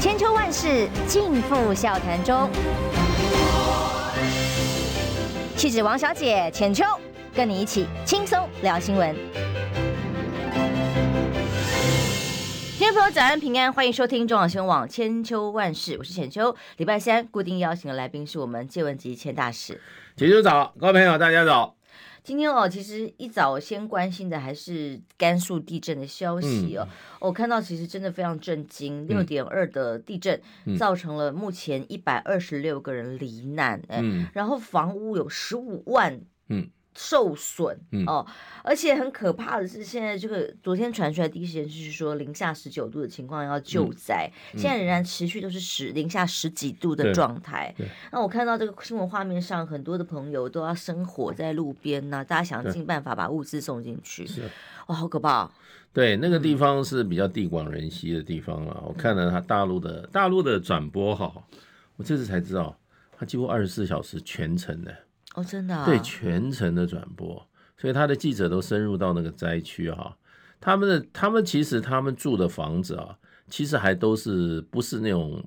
千秋万世尽付笑谈中。气质王小姐浅秋，跟你一起轻松聊新闻。听众朋友早安平安，欢迎收听中广新闻网千秋万世，我是浅秋。礼拜三固定邀请的来宾是我们借问及千大使。浅秋早，各位朋友大家早。今天哦，其实一早先关心的还是甘肃地震的消息哦。嗯、我看到其实真的非常震惊，六点二的地震造成了目前一百二十六个人罹难，嗯，然后房屋有十五万，嗯。受损哦，而且很可怕的是，现在这个昨天传出来第一时间就是说零下十九度的情况要救灾，嗯、现在仍然持续都是十零下十几度的状态。那我看到这个新闻画面上，很多的朋友都要生火在路边呢、啊，大家想尽办法把物资送进去。是，哇，好可怕！对，那个地方是比较地广人稀的地方啊。嗯、我看了他大陆的大陆的转播哈，我这次才知道，他几乎二十四小时全程的。哦，真的、啊、对全程的转播，所以他的记者都深入到那个灾区哈。他们的他们其实他们住的房子啊，其实还都是不是那种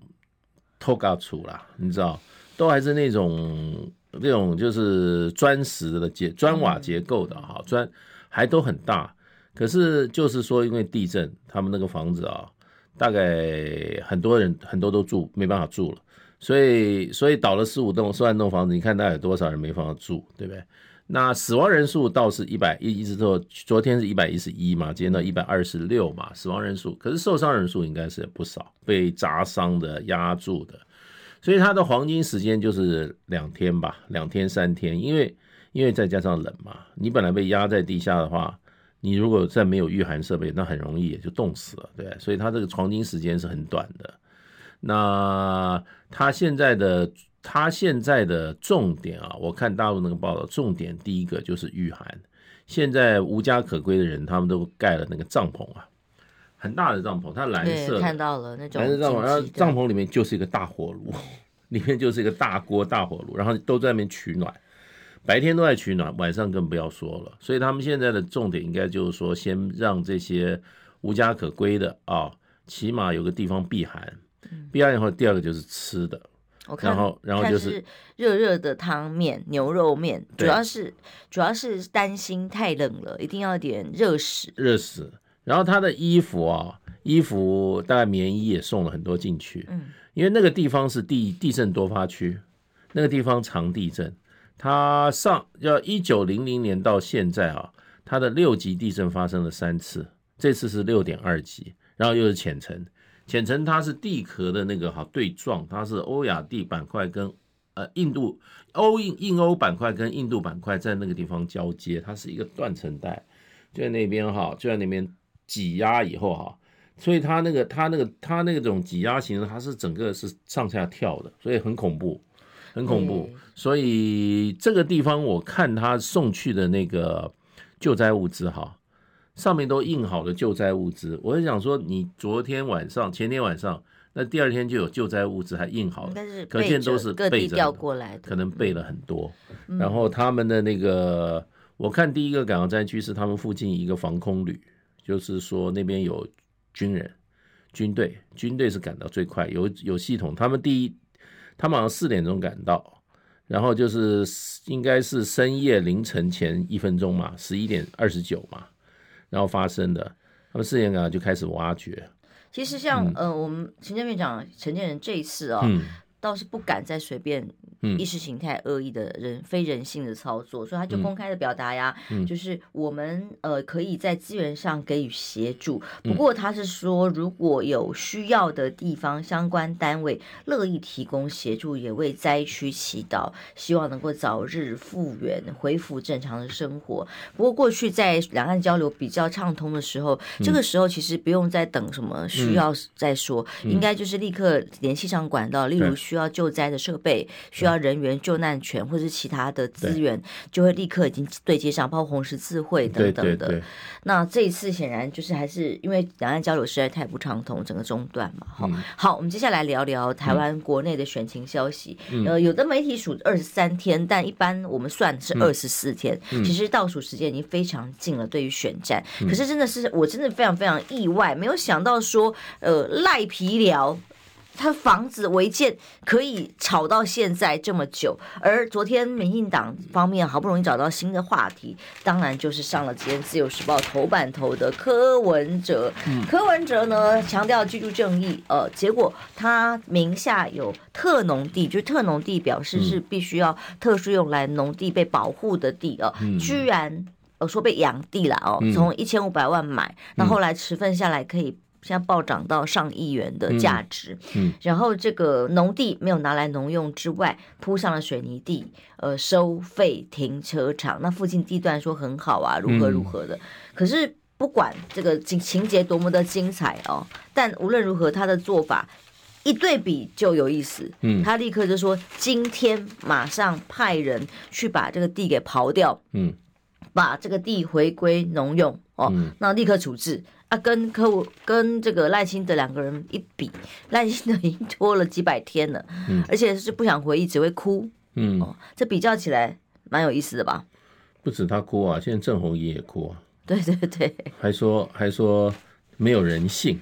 土埆厝啦，你知道，都还是那种那种就是砖石的结砖瓦结构的哈，砖还都很大。可是就是说，因为地震，他们那个房子啊，大概很多人很多都住没办法住了。所以，所以倒了十五栋、十万栋房子，你看大概有多少人没房子住，对不对？那死亡人数倒是一百一，一直到昨天是一百一十一嘛，今天到一百二十六嘛，死亡人数，可是受伤人数应该是不少，被砸伤的、压住的。所以它的黄金时间就是两天吧，两天三天，因为因为再加上冷嘛，你本来被压在地下的话，你如果再没有御寒设备，那很容易也就冻死了，对。所以它这个床巾时间是很短的。那它现在的它现在的重点啊，我看大陆那个报道，重点第一个就是御寒。现在无家可归的人，他们都盖了那个帐篷啊，很大的帐篷，它蓝色，看到了那种蓝色帐篷，然后帐篷里面就是一个大火炉，里面就是一个大锅大火炉，然后都在那边取暖，白天都在取暖，晚上更不要说了。所以他们现在的重点应该就是说，先让这些无家可归的啊，起码有个地方避寒。避寒以后，第二个就是吃的，然后然后就是热热的汤面、牛肉面，主要是主要是担心太冷了，一定要点热食。热食，然后他的衣服啊，衣服大概棉衣也送了很多进去，嗯，因为那个地方是地地震多发区，那个地方常地震，他上要一九零零年到现在啊，他的六级地震发生了三次，这次是六点二级，然后又是浅层。浅层它是地壳的那个哈对撞，它是欧亚地板块跟呃印度欧印印欧板块跟印度板块在那个地方交接，它是一个断层带，就在那边哈，就在那边挤压以后哈，所以它那个它那个它那种挤压型，它是整个是上下跳的，所以很恐怖，很恐怖。所以这个地方我看他送去的那个救灾物资哈。上面都印好了救灾物资，我就想说，你昨天晚上、前天晚上，那第二天就有救灾物资还印好了，可见都是备着调过来的，可能备了很多。然后他们的那个，我看第一个赶到灾区是他们附近一个防空旅，就是说那边有军人、军队，军队是赶到最快，有有系统。他们第一，他们好像四点钟赶到，然后就是应该是深夜凌晨前一分钟嘛，十一点二十九嘛。然后发生的，他们四点赶就开始挖掘。其实像、嗯、呃，我们行政院长陈建仁这一次啊、哦，嗯、倒是不敢再随便。意识形态恶意的人非人性的操作，所以他就公开的表达呀，嗯、就是我们呃可以在资源上给予协助，不过他是说如果有需要的地方，相关单位乐意提供协助，也为灾区祈祷，希望能够早日复原，恢复正常的生活。不过过去在两岸交流比较畅通的时候，嗯、这个时候其实不用再等什么需要再说，嗯、应该就是立刻联系上管道，例如需要救灾的设备，需要。人员救难权或者是其他的资源，就会立刻已经对接上，包括红十字会等等的。对对对，那这一次显然就是还是因为两岸交流实在太不畅通，整个中断嘛。好，嗯、好，我们接下来聊聊台湾国内的选情消息。嗯、呃，有的媒体数二十三天，但一般我们算是二十四天。嗯、其实倒数时间已经非常近了，对于选战。嗯、可是真的是我真的非常非常意外，没有想到说，呃，赖皮寮。他房子违建可以吵到现在这么久，而昨天民进党方面好不容易找到新的话题，当然就是上了今天自由时报头版头的柯文哲。嗯、柯文哲呢强调居住正义，呃，结果他名下有特农地，就特农地表示是必须要特殊用来农地被保护的地哦，呃嗯、居然呃说被养地了哦，从一千五百万买，那、嗯、后来持分下来可以。现在暴涨到上亿元的价值，嗯，嗯，然后这个农地没有拿来农用之外，铺上了水泥地，呃，收费停车场，那附近地段说很好啊，如何如何的。嗯、可是不管这个情情节多么的精彩哦，但无论如何，他的做法一对比就有意思，嗯，他立刻就说今天马上派人去把这个地给刨掉，嗯，把这个地回归农用哦，嗯、那立刻处置。他跟柯跟这个赖清德两个人一比，赖清德已经拖了几百天了，嗯，而且是不想回忆，只会哭，嗯，哦，这比较起来蛮有意思的吧？不止他哭啊，现在郑弘仪也哭啊，对对对，还说还说没有人性。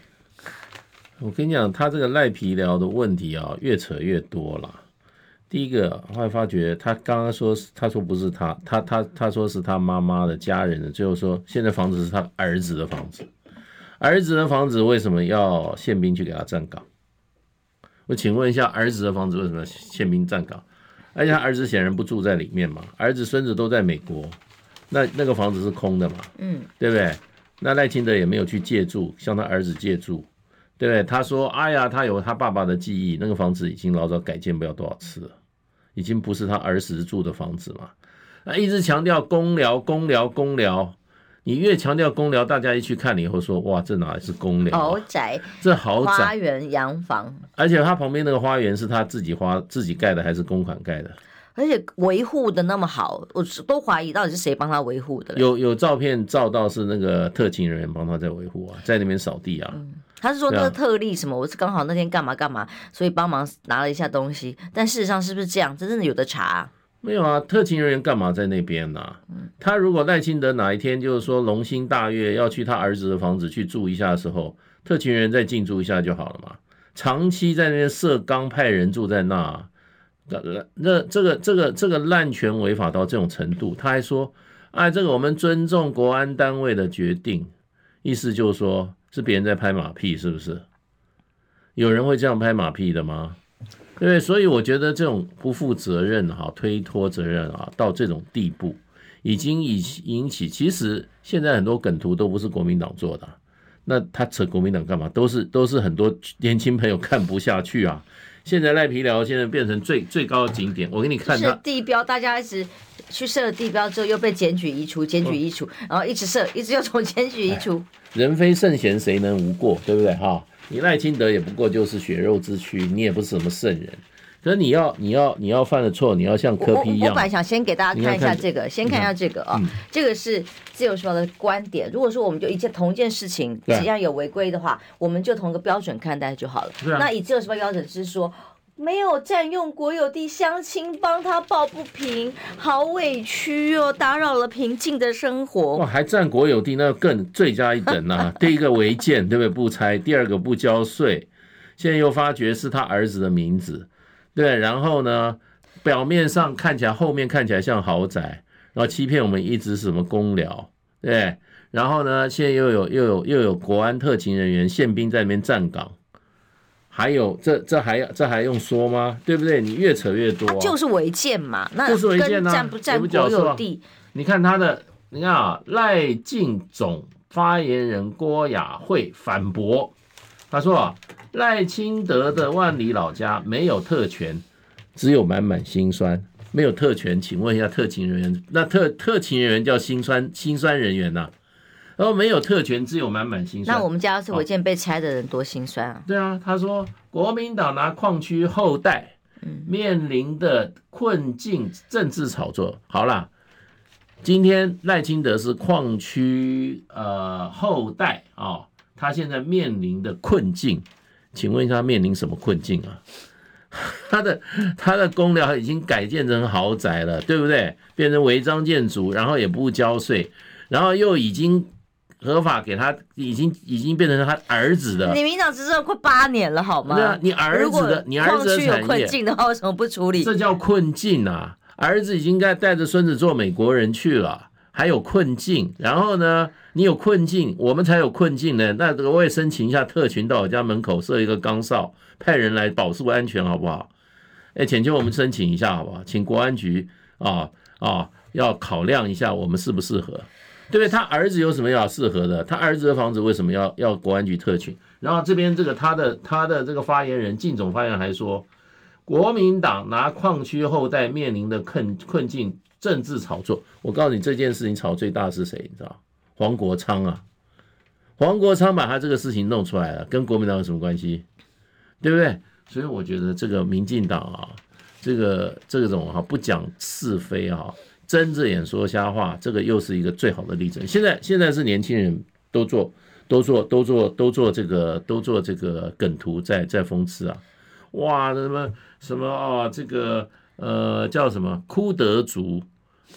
我跟你讲，他这个赖皮聊的问题啊，越扯越多了。第一个，后来发觉他刚刚说，他说不是他，他他他说是他妈妈的家人的，最后说现在房子是他儿子的房子。儿子的房子为什么要宪兵去给他站岗？我请问一下，儿子的房子为什么要宪兵站岗？而且他儿子显然不住在里面嘛，儿子孙子都在美国，那那个房子是空的嘛？嗯，对不对？那赖清德也没有去借住，向他儿子借住，对不对？他说：“哎呀，他有他爸爸的记忆，那个房子已经老早改建不了多少次了，已经不是他儿时住的房子嘛。”啊一直强调公寮、公寮、公寮。你越强调公寮，大家一去看了以后说：“哇，这哪是公寮？豪宅，这豪宅，花园洋房，而且他旁边那个花园是他自己花自己盖的，还是公款盖的？而且维护的那么好，我都怀疑到底是谁帮他维护的。有有照片照到是那个特勤人员帮他在维护啊，在那边扫地啊。嗯，他是说那个特例什么？我是刚好那天干嘛干嘛，所以帮忙拿了一下东西。但事实上是不是这样？真正的有的查啊。没有啊，特勤人员干嘛在那边呢？他如果赖清德哪一天就是说龙心大悦要去他儿子的房子去住一下的时候，特勤人员再进驻一下就好了嘛。长期在那边设岗派人住在那，那那这个这个这个滥权违法到这种程度，他还说，哎，这个我们尊重国安单位的决定，意思就是说是别人在拍马屁，是不是？有人会这样拍马屁的吗？对，所以我觉得这种不负责任哈，推脱责任啊，到这种地步，已经引引起。其实现在很多梗图都不是国民党做的，那他扯国民党干嘛？都是都是很多年轻朋友看不下去啊。现在赖皮寮现在变成最最高的景点，我给你看，是地标，大家一直去设地标之后又被检举移除，检举移除，然后一直设，一直又从 检举移除。人非圣贤，谁能无过？对不对哈？你赖清德也不过就是血肉之躯，你也不是什么圣人。可是你要你要你要犯了错，你要像科比一样。我，我本来想先给大家看一下这个，先看一下这个啊，嗯、这个是自由时报的观点。如果说我们就一件同一件事情，只要有违规的话，啊、我们就同一个标准看待就好了。啊、那以自由时报标准是说。没有占用国有地，乡亲帮他抱不平，好委屈哦，打扰了平静的生活。哇，还占国有地，那更罪加一等呐、啊！第一个违建，对不对？不拆；第二个不交税，现在又发觉是他儿子的名字，对。然后呢，表面上看起来，后面看起来像豪宅，然后欺骗我们一直是什么公寮，对。然后呢，现在又有又有又有国安特勤人员、宪兵在那边站岗。还有这这还要这还用说吗？对不对？你越扯越多，就是违建嘛。那就是违建啊，占不占国有地？你看他的，你看啊，赖进总发言人郭雅慧反驳，他说啊，赖清德的万里老家没有特权，只有满满心酸。没有特权，请问一下特勤人员，那特特勤人员叫心酸心酸人员呐、啊？然后没有特权，只有满满心酸。那我们家要是违建被拆的人多心酸啊！对啊，他说国民党拿矿区后代面临的困境，政治炒作。好啦，今天赖清德是矿区呃后代啊、哦，他现在面临的困境，请问一下他面临什么困境啊？他的他的公寮已经改建成豪宅了，对不对？变成违章建筑，然后也不交税，然后又已经。合法给他，已经已经变成他儿子的。你民党执政快八年了，好吗？对啊，你儿子的，你儿子的产业。困境的话，为什么不处理？这叫困境啊！儿子已经该带着孙子做美国人去了，还有困境。然后呢，你有困境，我们才有困境呢。那我也申请一下特群，到我家门口设一个岗哨，派人来保护安全，好不好？哎，请求我们申请一下，好不好？请国安局啊啊，要考量一下我们适不适合。对，他儿子有什么要适合的？他儿子的房子为什么要要国安局特勤？然后这边这个他的他的这个发言人靳总发言人还说，国民党拿矿区后代面临的困困境政治炒作。我告诉你，这件事情炒最大是谁？你知道？黄国昌啊，黄国昌把他这个事情弄出来了，跟国民党有什么关系？对不对？所以我觉得这个民进党啊，这个这种哈不讲是非啊。睁着眼说瞎话，这个又是一个最好的例子。现在现在是年轻人都做都做都做都做这个都做这个梗图在在讽刺啊，哇，什么什么啊，这个呃叫什么哭德族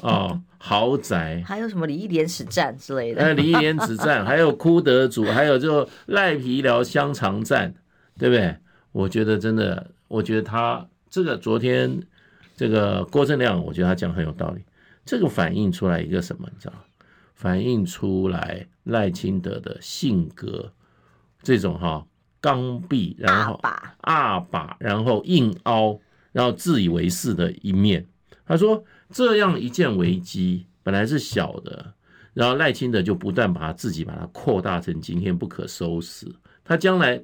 啊，豪宅，还有什么礼义廉耻站之类的，哎，礼义廉耻站，还有哭德族，还有就赖皮聊香肠战，对不对？我觉得真的，我觉得他这个昨天这个郭正亮，我觉得他讲很有道理。这个反映出来一个什么？你知道？反映出来赖清德的性格，这种哈刚愎，然后阿把，然后硬凹，然后自以为是的一面。他说，这样一件危机本来是小的，然后赖清德就不断把他自己把它扩大成今天不可收拾。他将来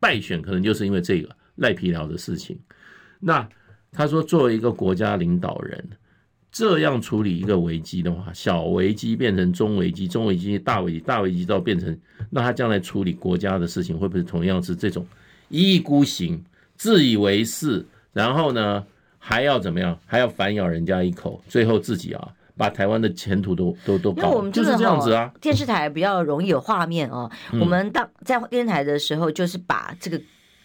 败选可能就是因为这个赖皮寮的事情。那他说，作为一个国家领导人。这样处理一个危机的话，小危机变成中危机，中危机大危机，大危机到变成，那他将来处理国家的事情，会不会同样是这种一意孤行、自以为是，然后呢还要怎么样，还要反咬人家一口，最后自己啊把台湾的前途都都都搞，我们就是这样子啊。电视台比较容易有画面哦，我们当在电视台的时候，就是把这个。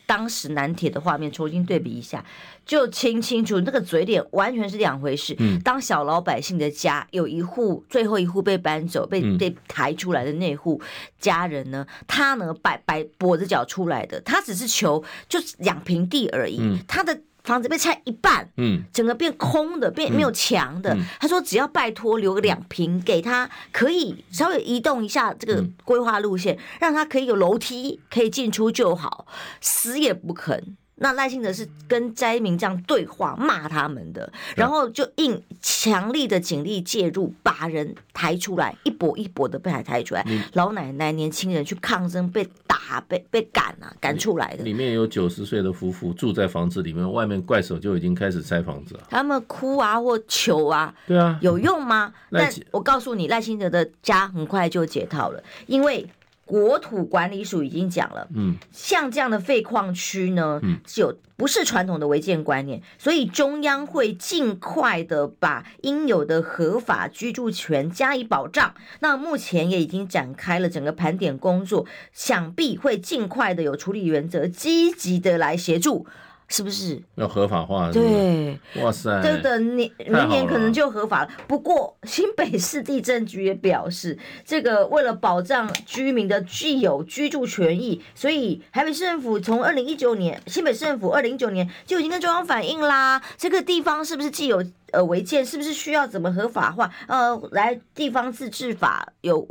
当时南铁的画面重新对比一下，就清清楚那个嘴脸完全是两回事。当小老百姓的家有一户最后一户被搬走、被被抬出来的那户家人呢，他呢摆摆跛着脚出来的，他只是求就是两平地而已，他的。房子被拆一半，嗯，整个变空的，变没有墙的。他说只要拜托留个两平给他，可以稍微移动一下这个规划路线，让他可以有楼梯可以进出就好，死也不肯。那赖清德是跟灾民这样对话骂他们的，然后就硬强力的警力介入，把人抬出来，一波一波的被抬抬出来，老奶奶、年轻人去抗争，被打、被被赶啊，赶出来的。里面有九十岁的夫妇住在房子里面，外面怪手就已经开始拆房子了。他们哭啊或求啊，对啊，有用吗？但我告诉你，赖清德的家很快就解套了，因为。国土管理署已经讲了，嗯，像这样的废矿区呢，嗯，有不是传统的违建观念，所以中央会尽快的把应有的合法居住权加以保障。那目前也已经展开了整个盘点工作，想必会尽快的有处理原则，积极的来协助。是不是要合法化？对，哇塞，这个年明年可能就合法了。不过新北市地震局也表示，这个为了保障居民的既有居住权益，所以台北市政府从二零一九年，新北市政府二零一九年就已经跟中央反映啦。这个地方是不是既有呃违建，是不是需要怎么合法化？呃，来地方自治法有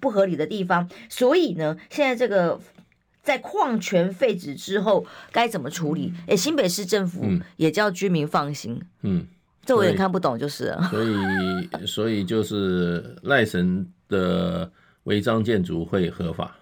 不合理的地方，所以呢，现在这个。在矿权废止之后该怎么处理？哎，新北市政府也叫居民放心。嗯，这我也看不懂，就是了。所以，所以就是赖神的违章建筑会合法。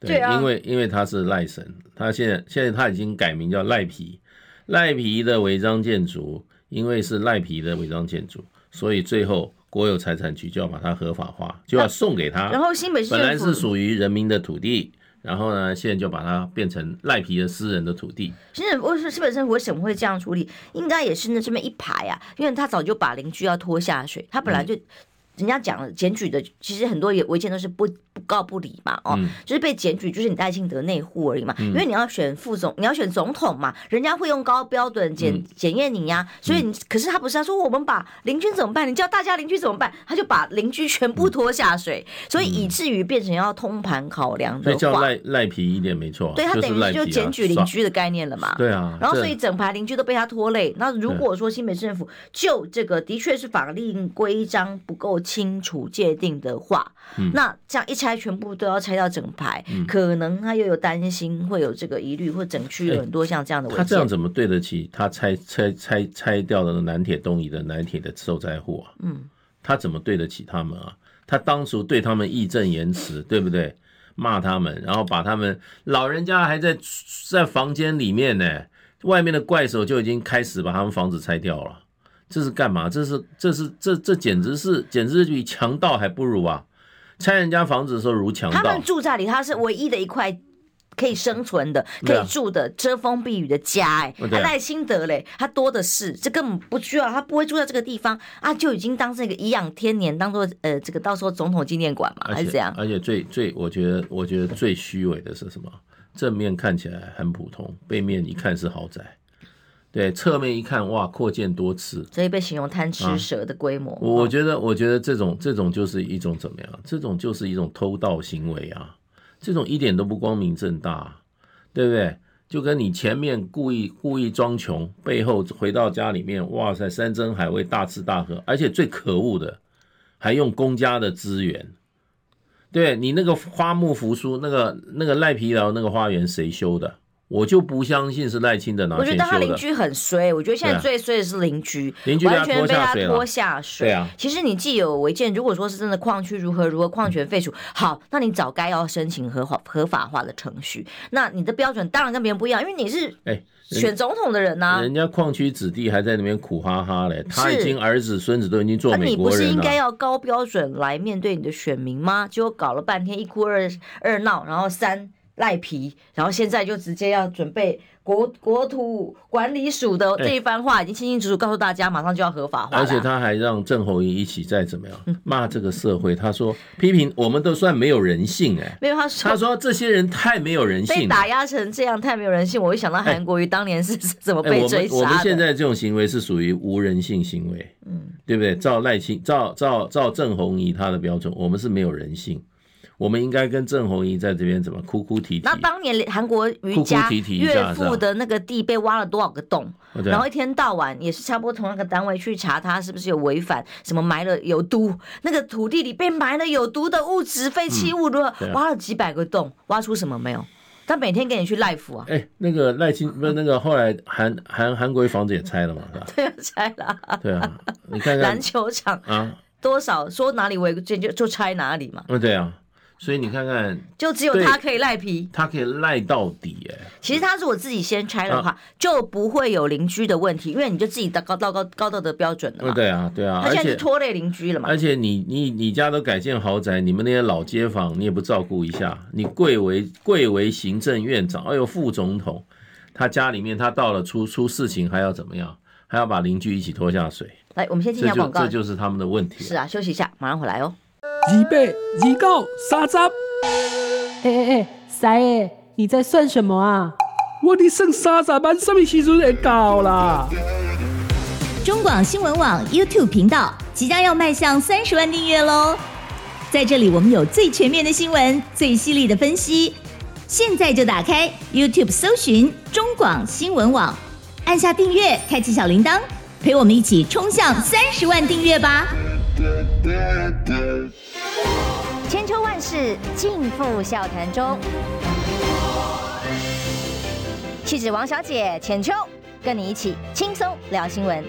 对，对啊，因为因为他是赖神，他现在现在他已经改名叫赖皮，赖皮的违章建筑，因为是赖皮的违章建筑，所以最后国有财产局就要把它合法化，就要送给他。然后新北市本来是属于人民的土地。然后呢，现在就把它变成赖皮的私人的土地。现在为什么新北政府为什么会这样处理？应该也是那这么一排啊，因为他早就把邻居要拖下水，他本来就人家讲了检举的，其实很多违建都是不不告不理嘛，哦，嗯、就是被检举就是你赖清德内户而已嘛，嗯、因为你要选副总，你要选总统嘛，人家会用高标准检检验你呀、啊，所以你、嗯、可是他不是他说我们把邻居怎么办？你叫大家邻居怎么办？他就把邻居全部拖下水，嗯、所以以至于变成要通盘考量的话，叫赖赖皮一点没错，对他等于就检举邻居的概念了嘛，对啊，然后所以整排邻居都被他拖累。那如果说新北市政府就这个的确是法令规章不够清楚界定的话，嗯、那这样一拆全部都要拆掉整排，嗯、可能他又有担心会有这个疑虑，或整区有很多像这样的问题。他这样怎么对得起他拆拆拆拆掉的南铁东移的南铁的受灾户啊？嗯，他怎么对得起他们啊？他当初对他们义正言辞，对不对？骂他们，然后把他们老人家还在在房间里面呢，外面的怪手就已经开始把他们房子拆掉了。这是干嘛？这是这是这这简直是简直是比强盗还不如啊！拆人家房子的时候如强盗。他们住在里，他是唯一的一块可以生存的、可以住的、遮风避雨的家。哎，他赖清德嘞，他多的是，这根本不需要，他不会住在这个地方啊，就已经当成一个颐养天年，当做呃这个到时候总统纪念馆嘛，还是这样？而且最最，我觉得我觉得最虚伪的是什么？正面看起来很普通，背面一看是豪宅。对，侧面一看，哇，扩建多次，所以被形容贪吃蛇的规模。啊、我觉得，我觉得这种这种就是一种怎么样？这种就是一种偷盗行为啊！这种一点都不光明正大，对不对？就跟你前面故意故意装穷，背后回到家里面，哇塞，山珍海味大吃大喝，而且最可恶的，还用公家的资源。对，你那个花木扶疏，那个那个赖皮寮那个花园谁修的？我就不相信是赖清德拿钱。我觉得他邻居很衰，我觉得现在最衰的是邻居，邻居完全被他拖下水。对啊，其实你既有违建，如果说是真的矿区如何如何，矿权废除，好，那你早该要申请合法合法化的程序。那你的标准当然跟别人不一样，因为你是哎选总统的人呐、啊。人家矿区子弟还在那边苦哈哈嘞，他已经儿子孙子都已经做美国人了。你不是应该要高标准来面对你的选民吗？结果搞了半天一哭二二闹，然后三。赖皮，然后现在就直接要准备国国土管理署的这一番话，已经清清楚楚告诉大家，马上就要合法化。而且他还让郑弘仪一起再怎么样骂这个社会，他说批评我们都算没有人性哎，没有他说他说这些人太没有人性，被打压成这样太没有人性。我一想到韩国瑜当年是怎么被追杀的。我们现在这种行为是属于无人性行为，嗯，对不对？照赖清照照照郑红仪他的标准，我们是没有人性。我们应该跟郑红英在这边怎么哭哭啼啼？那当年韩国瑜家岳父的那个地被挖了多少个洞？然后一天到晚也是差不多同那个单位去查他是不是有违反什么埋了有毒，那个土地里被埋了有毒的物质废弃物，挖了几百个洞，挖出什么没有？他每天给你去赖府啊？哎，那个赖清不是那个后来韩韩韩国瑜房子也拆了嘛？是吧？对啊，拆了。对啊，你看看篮球场啊，多少说哪里违建就就拆哪里嘛。嗯，对啊。所以你看看，就只有他可以赖皮，他可以赖到底哎。其实他如果自己先拆的话，啊、就不会有邻居的问题，因为你就自己达高到高高到的标准了嘛。对啊，对啊。他现在是拖累邻居了嘛。而且你你你家都改建豪宅，你们那些老街坊你也不照顾一下，你贵为贵为行政院长，哎呦副总统，他家里面他到了出出事情还要怎么样？还要把邻居一起拖下水。来，我们先听一下广告，这就是他们的问题。是啊，休息一下，马上回来哦。二八二九三十，哎哎哎，三爷，你在算什么啊？我的剩三十万，什么时阵会到啦？中广新闻网 YouTube 频道即将要迈向三十万订阅喽！在这里，我们有最全面的新闻，最犀利的分析。现在就打开 YouTube 搜寻中广新闻网，按下订阅，开启小铃铛，陪我们一起冲向三十万订阅吧！千秋万世尽付笑谈中。气质王小姐浅秋，跟你一起轻松聊新闻。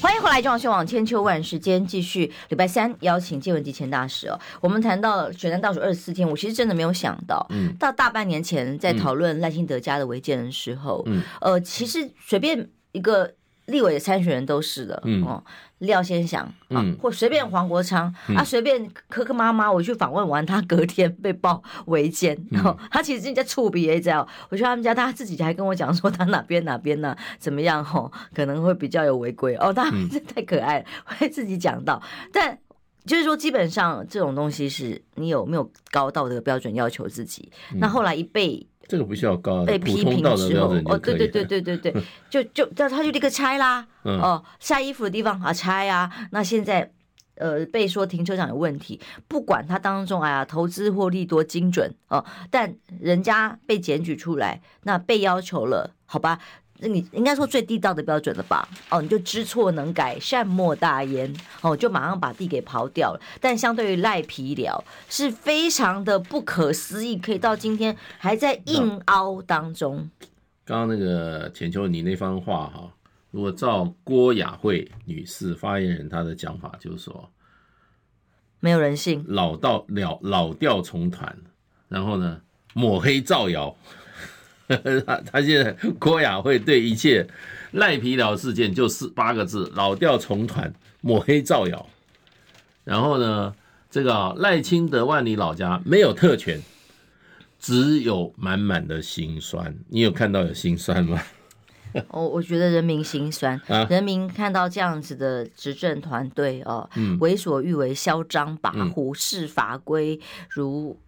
欢迎回来，中央新闻网千秋万世，今天继续礼拜三邀请介文汲钱大使哦。我们谈到选战倒数二十四天，我其实真的没有想到，嗯，到大半年前在讨论赖清德家的违建的时候，嗯，呃，其实随便一个。立委参选人都是的，嗯、哦，廖先祥啊，嗯、或随便黄国昌、嗯、啊，随便柯柯妈妈，我去访问完他，隔天被曝违建，然后、嗯、他其实人家触鼻也这样，我去他们家，他自己还跟我讲说他哪边哪边呢，怎么样吼、哦，可能会比较有违规哦，他这 太可爱了，会自己讲到，但就是说基本上这种东西是你有没有高道德标准要求自己，嗯、那后来一被。这个不需要高，被批评的时候，哦，对对对对对对，就就那他就立刻拆啦，嗯、哦，晒衣服的地方啊拆啊，那现在呃被说停车场有问题，不管他当中哎呀投资获利多精准哦，但人家被检举出来，那被要求了，好吧。那你应该说最地道的标准了吧？哦，你就知错能改，善莫大焉。哦，就马上把地给刨掉了。但相对于赖皮寮，是非常的不可思议，可以到今天还在硬凹当中。刚刚那个浅秋，你那番话哈，如果照郭雅慧女士发言人她的讲法，就是说没有人性，老到了老调重弹，然后呢抹黑造谣。他他现在郭雅慧对一切赖皮寮事件就是八个字：老调重弹、抹黑造谣。然后呢，这个赖清德万里老家没有特权，只有满满的心酸。你有看到有心酸吗？我 我觉得人民心酸，啊、人民看到这样子的执政团队哦，嗯、为所欲为、嚣张跋扈、视法规如。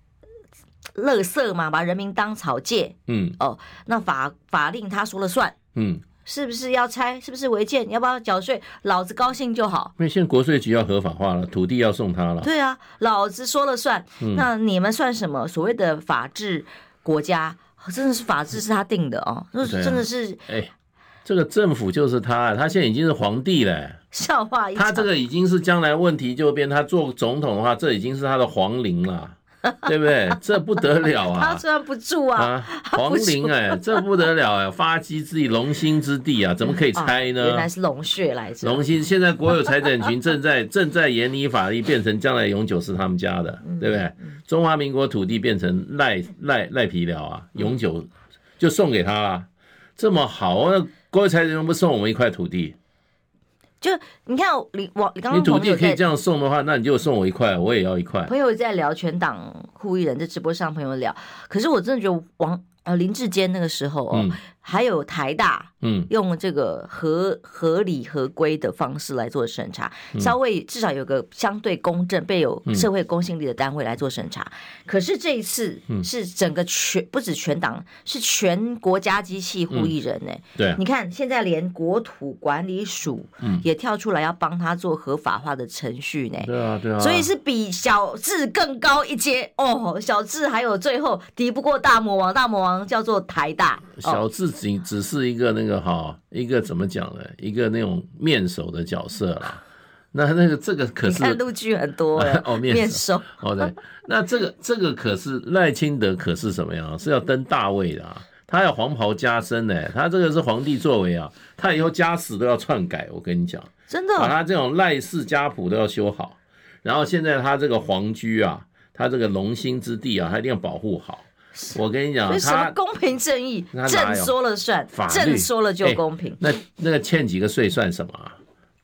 垃圾嘛，把人民当草芥。嗯，哦，那法法令他说了算。嗯，是不是要拆？是不是违建？要不要缴税？老子高兴就好。因为现在国税局要合法化了，土地要送他了。对啊，老子说了算。嗯、那你们算什么？所谓的法治国家，真的是法治是他定的哦。那、啊、真的是，哎、欸，这个政府就是他，他现在已经是皇帝了。笑话一。他这个已经是将来问题就变，他做总统的话，这已经是他的皇陵了。对不对？这不得了啊！他抓不住啊！啊皇陵哎、欸，这不得了哎、欸！发迹之地，龙兴之地啊，怎么可以拆呢？哦、原来是龙穴来着。龙兴现在国有财产群正在正在研拟法律，变成将来永久是他们家的，对不对？中华民国土地变成赖赖赖皮寮啊，永久就送给他了，这么好，那国有财产群不送我们一块土地？就你看，你我你刚刚你土地可以这样送的话，那你就送我一块，我也要一块。朋友在聊全党护一人，在直播上朋友聊，可是我真的觉得王呃林志坚那个时候哦。嗯还有台大，嗯，用这个合合理合规的方式来做审查，嗯、稍微至少有个相对公正、被有社会公信力的单位来做审查。嗯、可是这一次是整个全不止全党，是全国家机器护一人呢。对，你看现在连国土管理署也跳出来要帮他做合法化的程序呢、欸。对啊，对啊。所以是比小智更高一阶哦。小智还有最后敌不过大魔王，大魔王叫做台大。小智只只是一个那个哈，一个怎么讲呢？一个那种面首的角色啦。那那个这个可是看陆剧很多 哦，面首哦对。那这个这个可是赖清德可是什么样？是要登大位的啊，他要黄袍加身呢。他这个是皇帝作为啊，他以后家史都要篡改。我跟你讲，真的把他这种赖氏家谱都要修好。然后现在他这个皇居啊，他这个龙兴之地啊，他一定要保护好。我跟你讲，什么公平正义，朕说了算，朕说了就公平。那那个欠几个税算什么啊？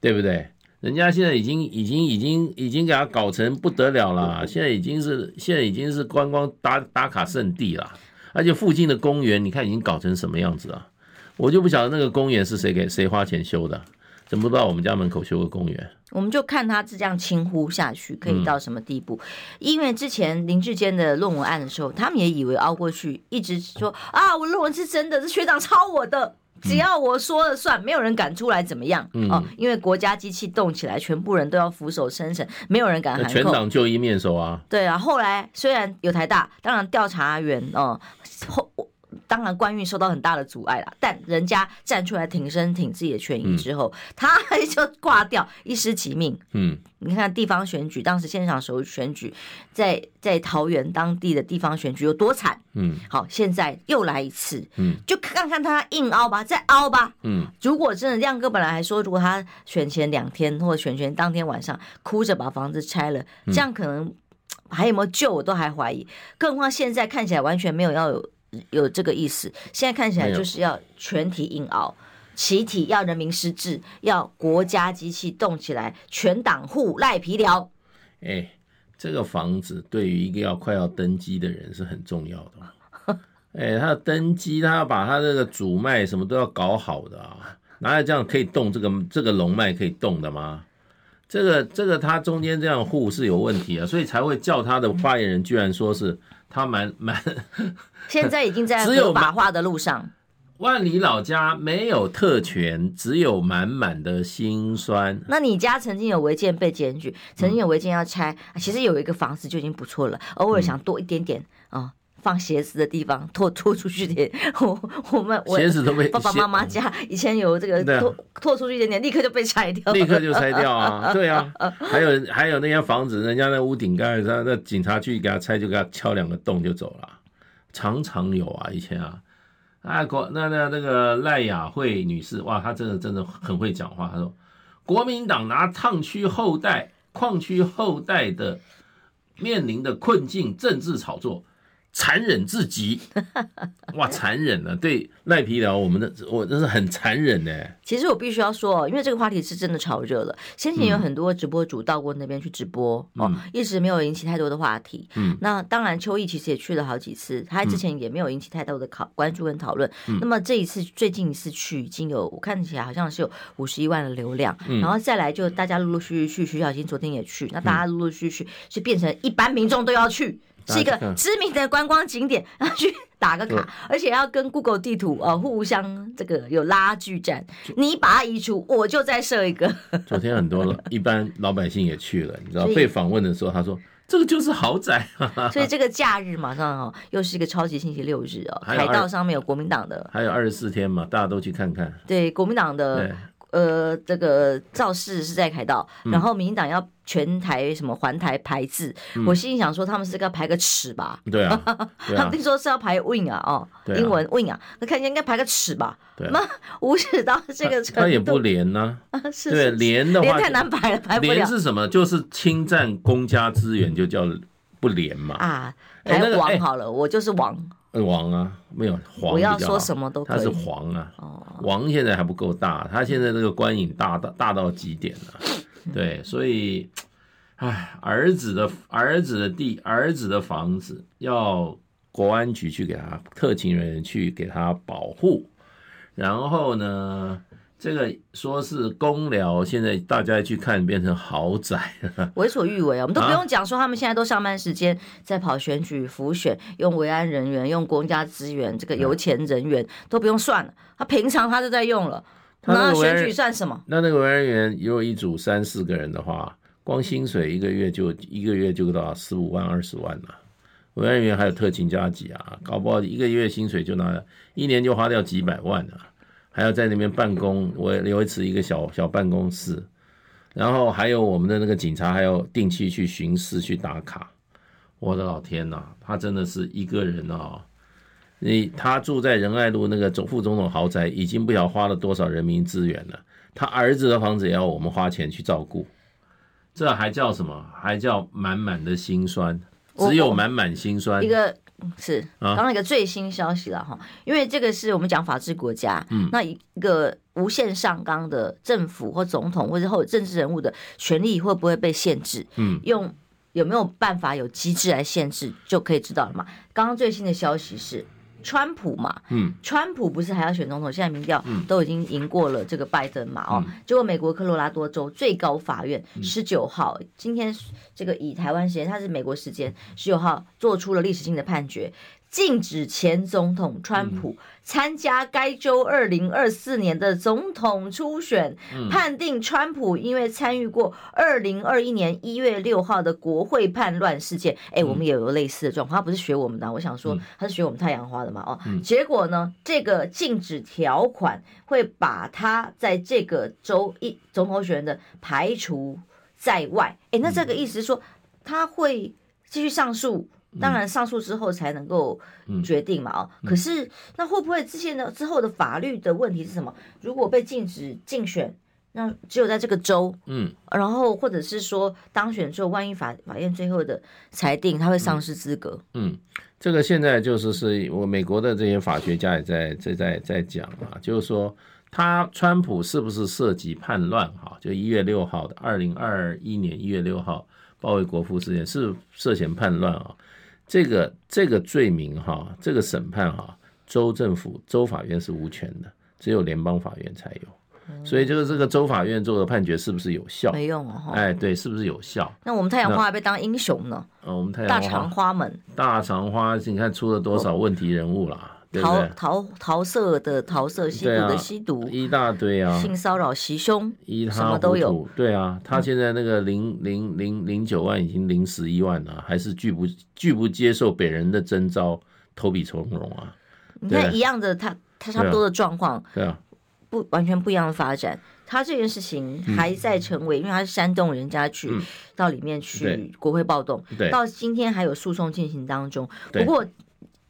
对不对？人家现在已经已经已经已经给他搞成不得了了，现在已经是现在已经是观光打打卡圣地了，而且附近的公园，你看已经搞成什么样子啊？我就不晓得那个公园是谁给谁花钱修的。怎么不到我们家门口修个公园？我们就看他这样轻呼下去可以到什么地步？嗯、因为之前林志坚的论文案的时候，他们也以为熬过去，一直说啊，我论文是真的，是学长抄我的，只要我说了算，没有人敢出来怎么样、嗯、哦。因为国家机器动起来，全部人都要俯首称臣，没有人敢喊。全党就一面首啊。对啊，后来虽然有台大，当然调查员哦后。当然，官运受到很大的阻碍了。但人家站出来挺身挺自己的权益之后，嗯、他就挂掉，一失其命。嗯，你看地方选举，当时现场时候选举，在在桃园当地的地方选举有多惨？嗯，好，现在又来一次。嗯，就看看他硬凹吧，再凹吧。嗯，如果真的亮哥本来还说，如果他选前两天或者选前当天晚上哭着把房子拆了，这样可能还有没有救，我都还怀疑。更何况现在看起来完全没有要有。有这个意思，现在看起来就是要全体硬熬。齐体要人民失智，要国家机器动起来，全党护赖皮寮。哎，这个房子对于一个要快要登基的人是很重要的。哎，他要登基，他要把他这个主脉什么都要搞好的啊，哪有这样可以动这个这个龙脉可以动的吗？这个这个他中间这样护是有问题啊，所以才会叫他的发言人居然说是他蛮 蛮，现在已经在合法化的路上。万里老家没有特权，只有满满的心酸。那你家曾经有违建被检举，曾经有违建要拆，嗯，其实有一个房子就已经不错了。偶尔想多一点点啊，嗯哦，放鞋子的地方拖拖出去点。我我们我鞋子都被爸爸妈妈家以前有这个拖拖出去一点点，立刻就被拆掉，立刻就拆掉啊！对啊，还有还有那些房子，人家那屋顶盖，那那警察去给他拆，就给他敲两个洞就走了，常常有啊，以前啊。啊，国那那那个赖雅慧女士，哇，她真的真的很会讲话。她说，国民党拿矿区后代、矿区后代的面临的困境政治炒作。残忍至极，哇，残忍了！对赖皮聊，我们的我真是很残忍呢。其实我必须要说，因为这个话题是真的炒热了。先前有很多直播主到过那边去直播，嗯、哦，一直没有引起太多的话题。嗯，那当然，邱毅其实也去了好几次，他之前也没有引起太多的考关注跟讨论。嗯，那么这一次最近一次去，已经有我看起来好像是有五十一万的流量。嗯，然后再来就大家陆陆续续去，徐小新昨天也去，那大家陆陆续续是变成一般民众都要去。是一个知名的观光景点，然后去打个卡，而且要跟 Google 地图呃互相这个有拉锯战。你把它移除，我就再设一个。昨天很多一般老百姓也去了，你知道被访问的时候，他说这个就是豪宅。所以这个假日马上哦，又是一个超级星期六日哦，海盗上面有国民党的，还有二十四天嘛，大家都去看看。对，国民党的。呃，这个造势是在凯道，然后民进党要全台什么环台排字，嗯，我心里想说他们是要排个尺吧？对啊，对啊他们听说是要排 win 啊，哦，啊、英文 win 啊，那看起来应该排个尺吧？对、啊，那无耻到这个程度，他也不连呢、啊，是连的话连太难排了，排不了。连是什么？就是侵占公家资源，就叫不连嘛。啊，排王好了，欸那个欸，我就是王。王啊，没有黄，不要说什么都可以。他是黄啊，王现在还不够大，他现在这个官瘾大到大到极点了，对，所以，唉，儿子的儿子的地，儿子的房子，要国安局去给他特勤人员去给他保护，然后呢？这个说是公寮，现在大家去看变成豪宅，为所欲为啊！我们都不用讲说他们现在都上班时间在跑选举浮选，用维安人员、用国家资源，这个油钱人员都不用算了，他平常他就在用了，那选举算什么？那那个维安员如果一组三四个人的话，光薪水一个月就一个月就到十五万二十万了。维安员还有特勤加给啊，搞不好一个月薪水就拿一年就花掉几百万了。还要在那边办公，我有一次一个小小办公室，然后还有我们的那个警察，还要定期去巡视去打卡。我的老天呐，他真的是一个人啊！你他住在仁爱路那个总副总统豪宅，已经不晓得花了多少人民资源了。他儿子的房子也要我们花钱去照顾，这还叫什么？还叫满满的心酸，只有满满心酸。一个。是，刚刚一个最新消息了哈，因为这个是我们讲法治国家，嗯，那一个无限上纲的政府或总统或者后政治人物的权利会不会被限制？嗯，用有没有办法有机制来限制，就可以知道了嘛。刚刚最新的消息是。川普嘛，嗯，川普不是还要选总统？现在民调都已经赢过了这个拜登嘛，哦，结果美国科罗拉多州最高法院十九号，今天这个以台湾时间，它是美国时间十九号做出了历史性的判决。禁止前总统川普参加该州二零二四年的总统初选，判定川普因为参与过二零二一年一月六号的国会叛乱事件。哎，我们也有类似的状况，他不是学我们的，我想说他是学我们太阳花的嘛？哦，结果呢，这个禁止条款会把他在这个州一总统选的排除在外。哎，那这个意思是说他会继续上诉？当然，上诉之后才能够决定嘛，哦，可是那会不会之前的之后的法律的问题是什么？如果被禁止竞选，那只有在这个州，嗯，然后或者是说当选之后，万一法法院最后的裁定他会丧失资格，嗯，这个现在就是是我美国的这些法学家也在在在在讲啊，就是说他川普是不是涉及叛乱？哈，就一月六号的二零二一年一月六号包围国父事件是涉嫌叛乱啊？这个这个罪名哈，这个审判哈，州政府州法院是无权的，只有联邦法院才有。所以就是这个州法院做的判决是不是有效？没用哦。哎，对，是不是有效？那我们太阳花还被当英雄呢？呃，我们太阳花大长花们，大长花，你看出了多少问题人物啦？桃桃桃色的桃色，吸毒的吸毒，一大堆啊！性骚扰袭胸，一什么都有。对啊，他现在那个零零零零九万已经零十一万了，还是拒不拒不接受本人的征召，投笔从戎啊！你看一样的，他他差不多的状况，对啊。不完全不一样的发展，他这件事情还在成为，嗯、因为他是煽动人家去到里面去国会暴动，对到今天还有诉讼进行当中。不过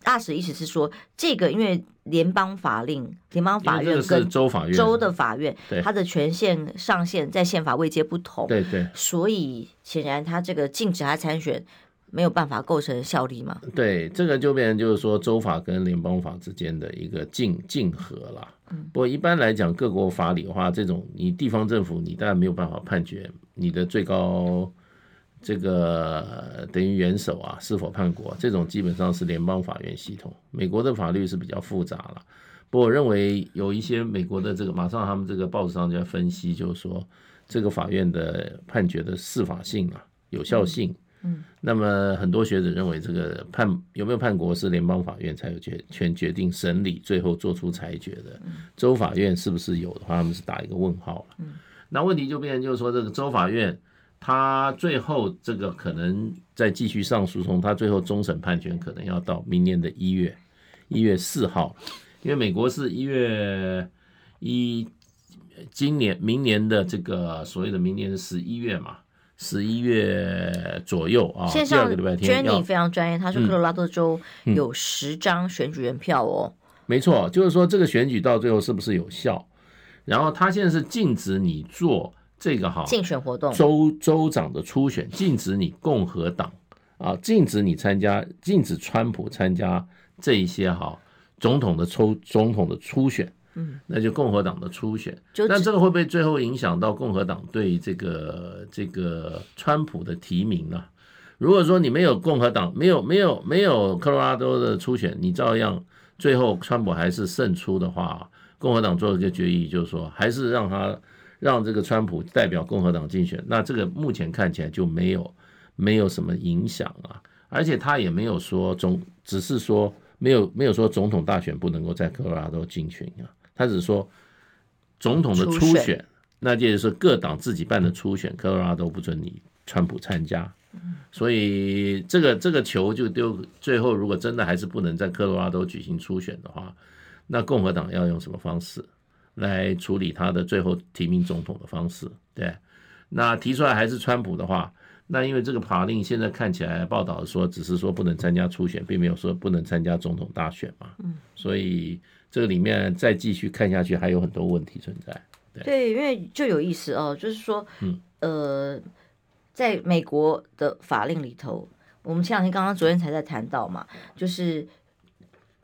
大使意思是说，这个因为联邦法令、联邦法院跟州法院、州的法院，它的权限上限在宪法位阶不同，对对，所以显然他这个禁止他参选。没有办法构成效力嘛？对，这个就变成就是说州法跟联邦法之间的一个竞竞合了。嗯，不过一般来讲，各国法理的话，这种你地方政府你当然没有办法判决你的最高这个等于元首啊是否叛国，这种基本上是联邦法院系统。美国的法律是比较复杂了。不过我认为有一些美国的这个马上他们这个报纸上就在分析，就是说这个法院的判决的适法性啊、有效性。嗯嗯，那么很多学者认为，这个判有没有叛国是联邦法院才有决权决定审理，最后做出裁决的。州法院是不是有的话，他们是打一个问号了。那问题就变成就是说，这个州法院他最后这个可能再继续上诉中，他最后终审判决可能要到明年的一月一月四号，因为美国是一月一，今年明年的这个所谓的明年的十一月嘛。十一月左右啊，线上 Jenny 非常专业，他说科罗拉多州有十张选举人票哦。没错，就是说这个选举到最后是不是有效？然后他现在是禁止你做这个哈竞选活动，州州长的初选，禁止你共和党啊，禁止你参加，禁止川普参加这一些哈总统的抽总统的初选。嗯，那就共和党的初选，但这个会不会最后影响到共和党对这个这个川普的提名呢？如果说你没有共和党，没有没有没有科罗拉多的初选，你照样最后川普还是胜出的话，共和党做了一个决议，就是说还是让他让这个川普代表共和党竞选，那这个目前看起来就没有没有什么影响啊，而且他也没有说总，只是说没有没有说总统大选不能够在科罗拉多竞选啊。他只是说总统的初选，那就是说各党自己办的初选，科罗拉多不准你川普参加，所以这个这个球就丢。最后如果真的还是不能在科罗拉多举行初选的话，那共和党要用什么方式来处理他的最后提名总统的方式？对，那提出来还是川普的话，那因为这个法令现在看起来报道说只是说不能参加初选，并没有说不能参加总统大选嘛，所以。这个里面再继续看下去，还有很多问题存在。对，对，因为就有意思哦，就是说，嗯，呃，在美国的法令里头，我们前两天刚刚昨天才在谈到嘛，就是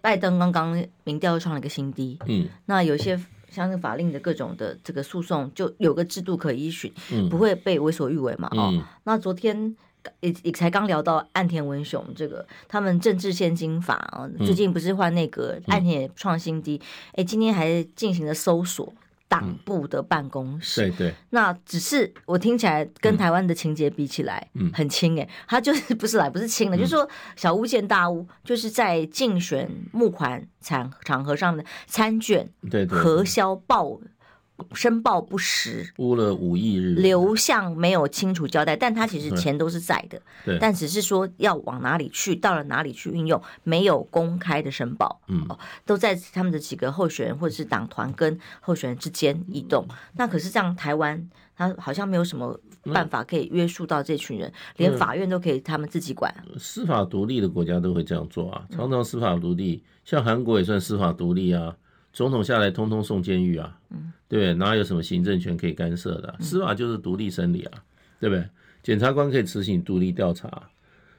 拜登刚刚民调又创了一个新低，嗯，那有些像那法令的各种的这个诉讼，就有个制度可依循，嗯，不会被为所欲为嘛，哦，那昨天。也也才刚聊到岸田文雄这个，他们政治现金法啊，最近不是换内阁，岸田也创新低，哎，今天还进行了搜索党部的办公室，对对，那只是我听起来跟台湾的情节比起来，嗯，很轻哎，他就是不是来不是轻的，就是说小巫见大巫，就是在竞选募款场场合上的参卷，对对，核销报。申报不实，污了五亿日，流向没有清楚交代，但他其实钱都是在的，对，但只是说要往哪里去，到了哪里去运用，没有公开的申报，嗯，都在他们的几个候选人或者是党团跟候选人之间移动。那可是这样，台湾他好像没有什么办法可以约束到这群人，连法院都可以他们自己管。司法独立的国家都会这样做啊，常常司法独立，像韩国也算司法独立啊。总统下来，通通送监狱啊，嗯对，哪有什么行政权可以干涉的？司法就是独立审理啊，对不对？检察官可以执行独立调查，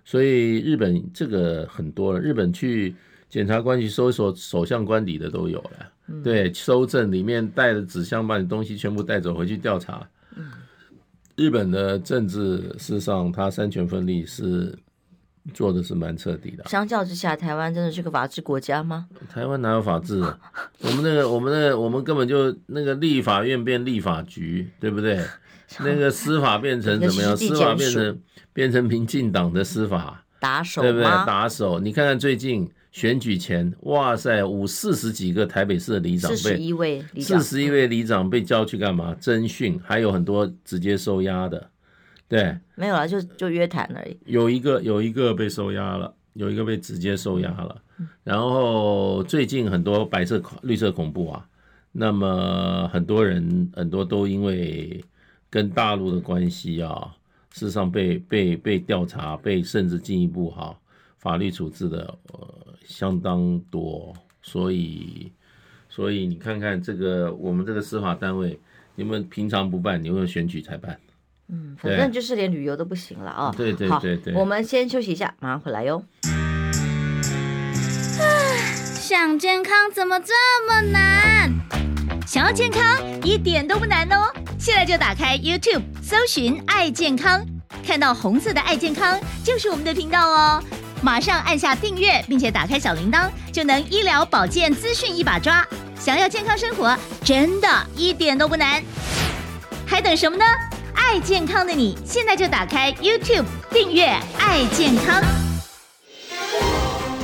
所以日本这个很多了。日本去检察官去搜索首相官邸的都有了。嗯、对，搜证里面带着纸箱，把你东西全部带走回去调查。嗯、日本的政治事实上，它三权分立是做的是蛮彻底的。相较之下，台湾真的是个法治国家吗？台湾哪有法治啊？我们那个，我们那个，我们根本就那个立法院变立法局，对不对？那个司法变成怎么样？司法变成变成民进党的司法打手，对不对？打手，你看看最近。选举前，哇塞，五四十几个台北市的里长被四十一位四十一位里长被叫去干嘛？侦讯，还有很多直接收押的，对，没有了，就就约谈而已。有一个有一个被收押了，有一个被直接收押了。然后最近很多白色绿色恐怖啊，那么很多人很多都因为跟大陆的关系啊，事实上被被被调查，被甚至进一步哈。法律处置的呃相当多，所以所以你看看这个我们这个司法单位，你们平常不办，你会选举才办。嗯，反正就是连旅游都不行了啊。对对对对。我们先休息一下，马上回来哟。想健康怎么这么难？想要健康一点都不难哦，现在就打开 YouTube 搜寻“爱健康”，看到红色的“爱健康”就是我们的频道哦。马上按下订阅，并且打开小铃铛，就能医疗保健资讯一把抓。想要健康生活，真的一点都不难，还等什么呢？爱健康的你，现在就打开 YouTube 订阅“爱健康”。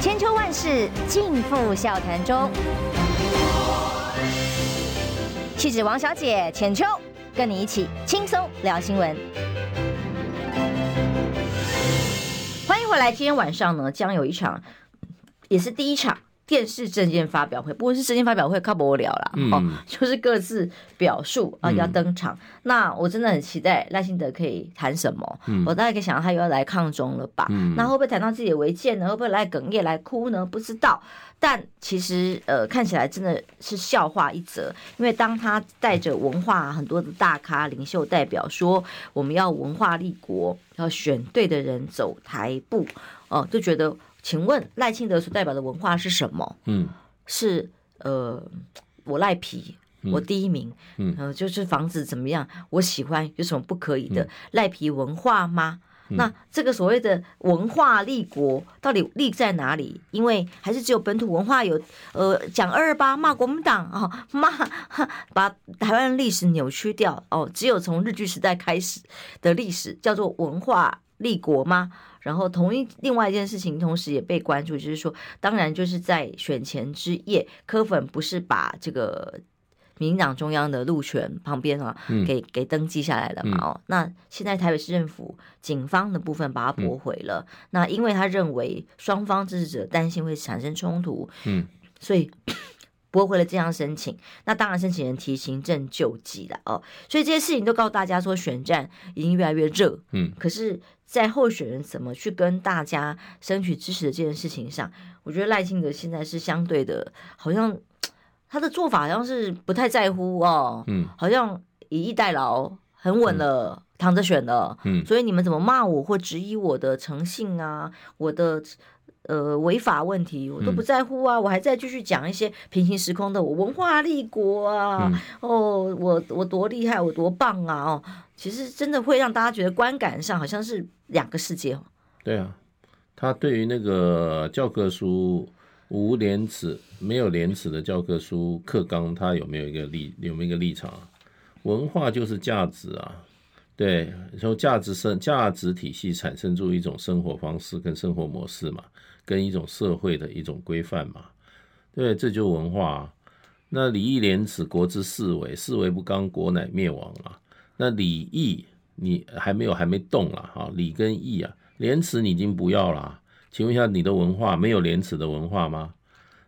千秋万世尽付笑谈中，气质王小姐浅秋，跟你一起轻松聊新闻。欢迎回来今天晚上呢，将有一场，也是第一场电视政见发表会，不过是政见发表会，靠不了，嗯、哦，就是各自表述啊要登场。嗯、那我真的很期待赖幸德可以谈什么，嗯、我大概可以想到他又要来抗中了吧？嗯、那会不会谈到自己的违建呢？会不会来哽咽来哭呢？不知道。但其实呃，看起来真的是笑话一则，因为当他带着文化很多的大咖领袖代表说我们要文化立国，要选对的人走台步，哦、呃，就觉得，请问赖清德所代表的文化是什么？嗯，是呃，我赖皮，我第一名，嗯，呃，就是房子怎么样，我喜欢，有什么不可以的？赖皮文化吗？那这个所谓的文化立国到底立在哪里？因为还是只有本土文化有，呃，讲二二八骂国民党哦，骂把台湾历史扭曲掉哦，只有从日据时代开始的历史叫做文化立国吗？然后同一另外一件事情，同时也被关注，就是说，当然就是在选前之夜，柯粉不是把这个。民进党中央的路权旁边啊，给给登记下来了嘛？哦，嗯、那现在台北市政府警方的部分把它驳回了。嗯、那因为他认为双方支持者担心会产生冲突，嗯，所以驳回了这样申请。那当然，申请人提行政救济了哦。所以这些事情都告诉大家说，选战已经越来越热。嗯，可是，在候选人怎么去跟大家争取支持的这件事情上，我觉得赖清德现在是相对的，好像。他的做法好像是不太在乎哦，嗯，好像以逸待劳，很稳了，嗯、躺着选了，嗯，所以你们怎么骂我或质疑我的诚信啊，我的呃违法问题，我都不在乎啊，嗯、我还在继续讲一些平行时空的，我文化立国啊，嗯、哦，我我多厉害，我多棒啊，哦，其实真的会让大家觉得观感上好像是两个世界哦。对啊，他对于那个教科书。无廉耻、没有廉耻的教科书课纲，他有没有一个立有没有一个立场啊？文化就是价值啊，对，从价值生价值体系产生出一种生活方式跟生活模式嘛，跟一种社会的一种规范嘛，对，这就文化啊。那礼义廉耻，国之四维，四维不刚，国乃灭亡啊。那礼义你还没有还没动了哈，礼跟义啊，廉耻你已经不要了。请问一下，你的文化没有廉耻的文化吗？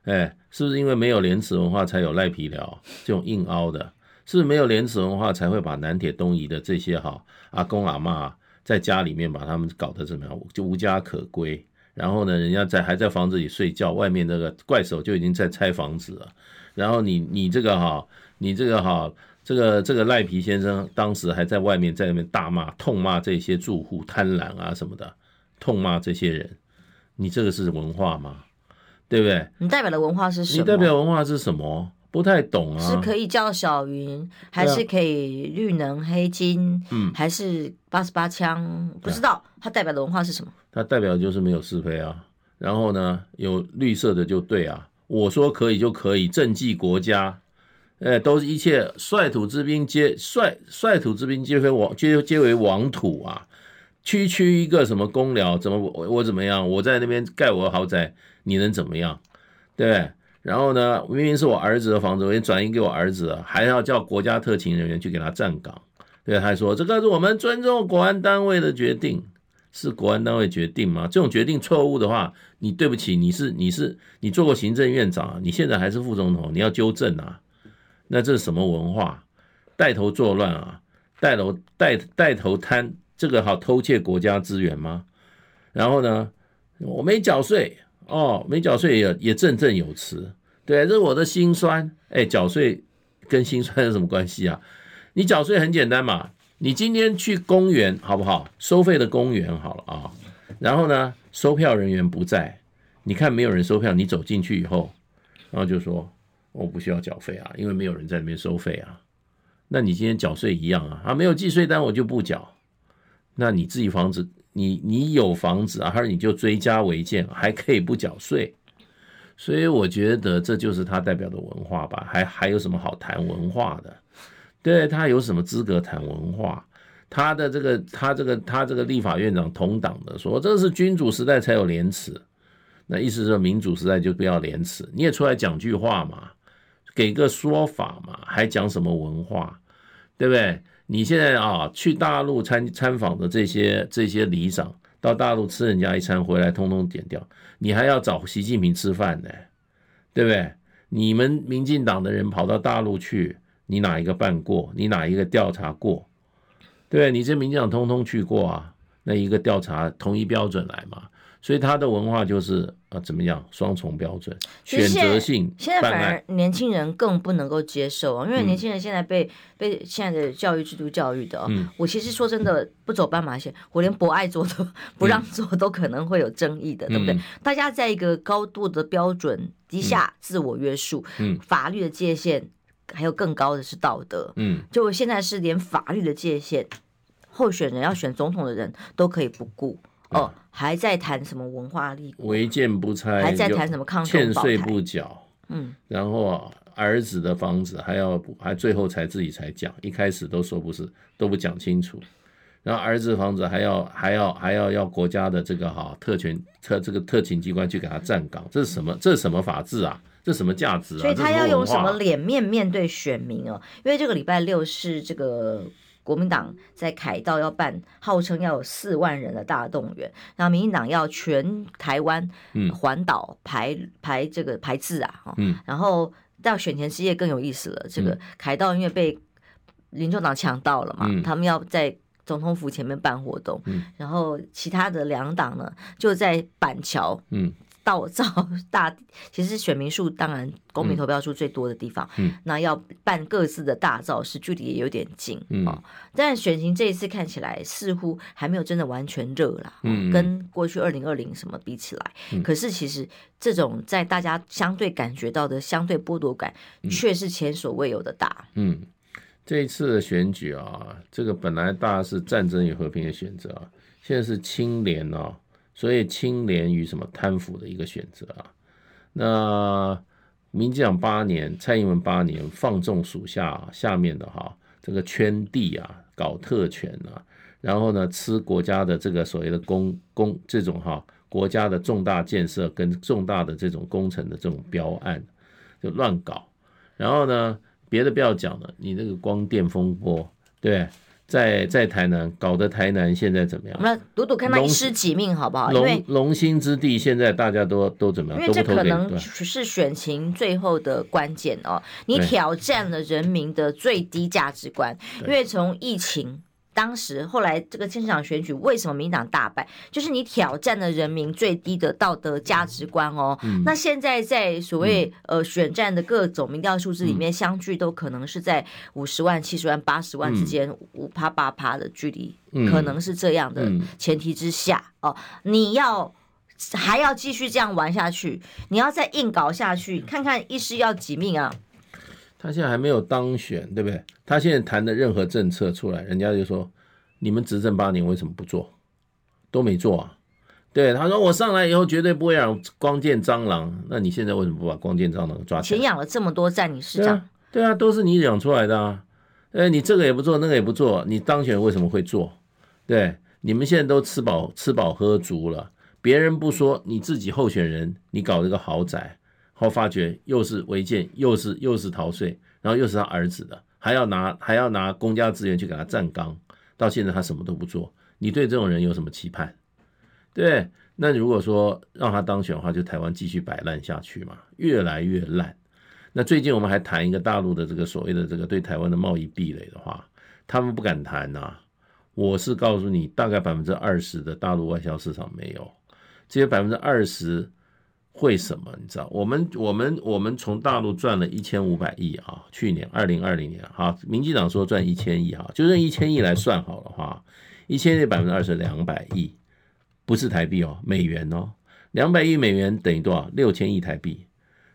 哎，是不是因为没有廉耻文化才有赖皮寮这种硬凹的？是不是没有廉耻文化才会把南铁东移的这些哈阿公阿嬷在家里面把他们搞得怎么样？就无家可归。然后呢，人家在还在房子里睡觉，外面那个怪手就已经在拆房子了。然后你你这个哈，你这个哈，这个这个赖皮先生当时还在外面在那边大骂痛骂这些住户贪婪啊什么的，痛骂这些人。你这个是文化吗？对不对？你代表的文化是什么？你代表文化是什么？不太懂啊。是可以叫小云，还是可以绿能黑金？嗯，还是八十八枪？不知道它代表的文化是什么？它代表的就是没有是非啊。然后呢，有绿色的就对啊，我说可以就可以，政绩国家，哎，都是一切率土之滨皆率率土之滨皆非王皆皆为王土啊。区区一个什么公寮，怎么我我怎么样？我在那边盖我的豪宅，你能怎么样？对不对？然后呢，明明是我儿子的房子，我也转移给我儿子，还要叫国家特勤人员去给他站岗。对，他说这个是我们尊重国安单位的决定。是国安单位决定吗？这种决定错误的话，你对不起，你是你是你做过行政院长，你现在还是副总统，你要纠正啊。那这是什么文化？带头作乱啊，带头带带头贪这个好偷窃国家资源吗？然后呢，我没缴税哦，没缴税也也振振有词，对，这是我的心酸。哎，缴税跟心酸有什么关系啊？你缴税很简单嘛。你今天去公园好不好？收费的公园好了啊，然后呢，收票人员不在，你看没有人收票，你走进去以后，然后就说我不需要缴费啊，因为没有人在那边收费啊。那你今天缴税一样啊，啊，没有计税单我就不缴。那你自己房子，你你有房子啊，还是你就追加违建，还可以不缴税？所以我觉得这就是他代表的文化吧，还还有什么好谈文化的？对，他有什么资格谈文化？他的这个，他这个，他这个立法院长同党的说，这是君主时代才有廉耻，那意思是民主时代就不要廉耻。你也出来讲句话嘛，给个说法嘛，还讲什么文化？对不对？你现在啊，去大陆参参访的这些这些里长，到大陆吃人家一餐回来，通通点掉，你还要找习近平吃饭呢，对不对？你们民进党的人跑到大陆去。你哪一个办过？你哪一个调查过？对，你这民进党通通去过啊？那一个调查同一标准来嘛？所以他的文化就是啊，怎么样？双重标准，选择性。现在反而年轻人更不能够接受啊，因为年轻人现在被、嗯、被现在的教育制度教育的、哦嗯、我其实说真的，不走斑马线，我连博爱做都不让做，都可能会有争议的，嗯、对不对、嗯？大家在一个高度的标准底下自我约束，嗯，法律的界限。还有更高的是道德，嗯，就现在是连法律的界限，候选人要选总统的人都可以不顾哦，还在谈什么文化立国，违建不拆，还在谈什么抗欠税不缴，嗯，然后啊，儿子的房子还要还最后才自己才讲，一开始都说不是，都不讲清楚，然后儿子的房子还要还要还要要国家的这个哈特权特这个特勤机关去给他站岗，这是什么？这是什么法治啊？这什么价值啊？所以他要用什么脸面面对选民哦？因为这个礼拜六是这个国民党在凯道要办，号称要有四万人的大动员，然后民进党要全台湾环岛排、嗯、排这个排字啊，嗯，然后到选前之夜更有意思了，这个凯道因为被民众党抢到了嘛、嗯，他们要在总统府前面办活动，嗯、然后其他的两党呢就在板桥，嗯。到造 大，其实选民数当然公民投票数最多的地方，嗯，那要办各自的大造势，距离也有点近，嗯，哦，但选情这一次看起来似乎还没有真的完全热啦，嗯，跟过去二零二零什么比起来，嗯，可是其实这种在大家相对感觉到的相对剥夺感，却是前所未有的大，嗯，这一次的选举啊，这个本来大家是战争与和平的选择啊，现在是清廉啊。所以清廉与什么贪腐的一个选择啊？那民进党八年，蔡英文八年放纵属下下面的哈这个圈地啊，搞特权啊，然后呢吃国家的这个所谓的公公这种哈国家的重大建设跟重大的这种工程的这种标案就乱搞，然后呢别的不要讲了，你那个光电风波对。在在台南搞得台南现在怎么样？我们赌赌看他一尸几命好不好？因为龙兴之地现在大家都都怎么样？因为这可能是选情最后的关键哦。你挑战了人民的最低价值观，因为从疫情。当时后来这个现场选举为什么民党大败？就是你挑战了人民最低的道德价值观哦。嗯、那现在在所谓呃选战的各种民调数字里面，相距都可能是在五十万、七十万、八十万之间，五趴八趴的距离，可能是这样的前提之下哦。你要还要继续这样玩下去？你要再硬搞下去，看看一师要几命啊？他现在还没有当选，对不对？他现在谈的任何政策出来，人家就说你们执政八年为什么不做？都没做啊。对，他说我上来以后绝对不会让光剑蟑螂。那你现在为什么不把光剑蟑螂抓起来？钱养了这么多在你市长，对啊，都是你养出来的啊。哎，你这个也不做，那个也不做，你当选为什么会做？对，你们现在都吃饱吃饱喝足了。别人不说，你自己候选人，你搞这个豪宅，后发觉又是违建，又是又是逃税，然后又是他儿子的，还要拿还要拿公家资源去给他站岗，到现在他什么都不做，你对这种人有什么期盼？对，那如果说让他当选的话，就台湾继续摆烂下去嘛，越来越烂。那最近我们还谈一个大陆的这个所谓的这个对台湾的贸易壁垒的话，他们不敢谈呐、我是告诉你，大概百分之二十的大陆外销市场没有。这些百分之二十会什么？你知道，我们我们我们从大陆赚了一千五百亿啊，去年二零二零年哈，民进党说赚一千亿哈，就用一千亿来算好了哈，一千亿百分之二十两百亿，不是台币哦，美元哦，两百亿美元等于多少？六千亿台币，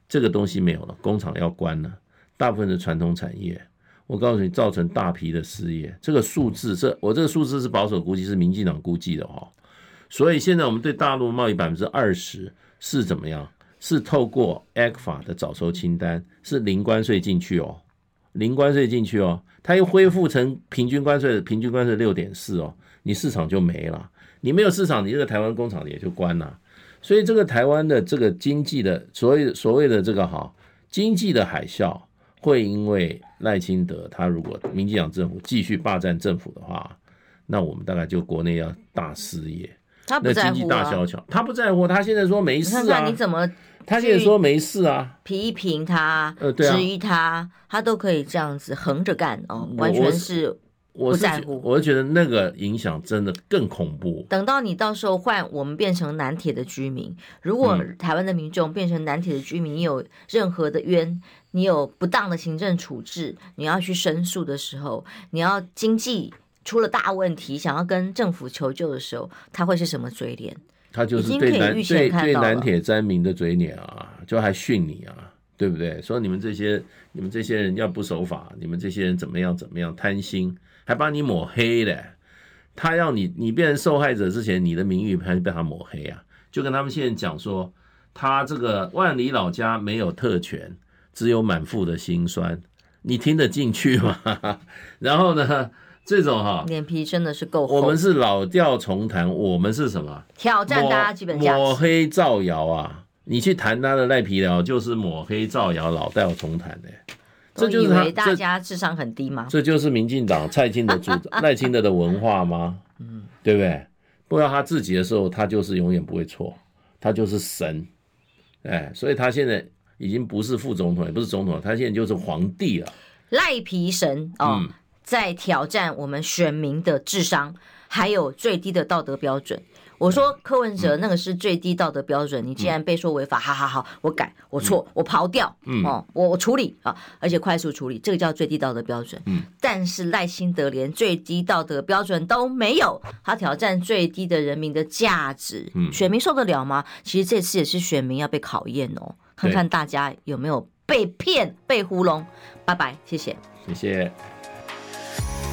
这个东西没有了，工厂要关了，大部分的传统产业，我告诉你，造成大批的失业，这个数字，这我这个数字是保守估计，是民进党估计的哈。所以现在我们对大陆贸易百分之二十是怎么样？是透过 ECFA 的早收清单，是零关税进去哦，零关税进去哦，它又恢复成平均关税，平均关税六点四哦，你市场就没了，你没有市场，你这个台湾工厂也就关了。所以这个台湾的这个经济的所谓所谓的这个哈经济的海啸，会因为赖清德他如果民进党政府继续霸占政府的话，那我们大概就国内要大失业。他不在乎、啊、经济大萧条，他不在乎。他现在说没事啊。你，看看你怎么？他现在说没事啊。批评他，呃，质疑他，他都可以这样子横着干哦，完全是不在乎。我是觉得那个影响真的更恐怖。等到你到时候换我们变成南铁的居民，如果台湾的民众变成南铁的居民，你有任何的冤，你有不当的行政处置，你要去申诉的时候，你要经济。出了大问题，想要跟政府求救的时候，他会是什么嘴脸？他就是对南对对南铁詹民的嘴脸啊，就还训你啊，对不对？说你们这些你们这些人要不守法，你们这些人怎么样怎么样贪心，还把你抹黑嘞。他要你你变成受害者之前，你的名誉还被他抹黑啊？就跟他们现在讲说，他这个万里老家没有特权，只有满腹的心酸，你听得进去吗？然后呢？这种哈脸皮真的是够厚。我们是老调重弹，我们是什么？挑战大家基本价。抹黑造谣啊！你去谈他的赖皮聊，就是抹黑造谣，老调重弹的。这就是他大家智商很低吗？这，就是民进党 蔡清德主赖清德的文化吗？嗯，对不对？不知道他自己的时候，他就是永远不会错，他就是神。哎，所以他现在已经不是副总统，也不是总统，他现在就是皇帝了。赖皮神哦。嗯在挑战我们选民的智商，还有最低的道德标准。我说柯文哲那个是最低道德标准，你既然被说违法，好好好，我改，我错，我刨掉，哦，我我处理啊，而且快速处理，这个叫最低道德标准。但是赖清德连最低道德标准都没有，他挑战最低的人民的价值，选民受得了吗？其实这次也是选民要被考验哦，看看大家有没有被骗、被糊弄。拜拜，谢谢，谢谢。Yeah.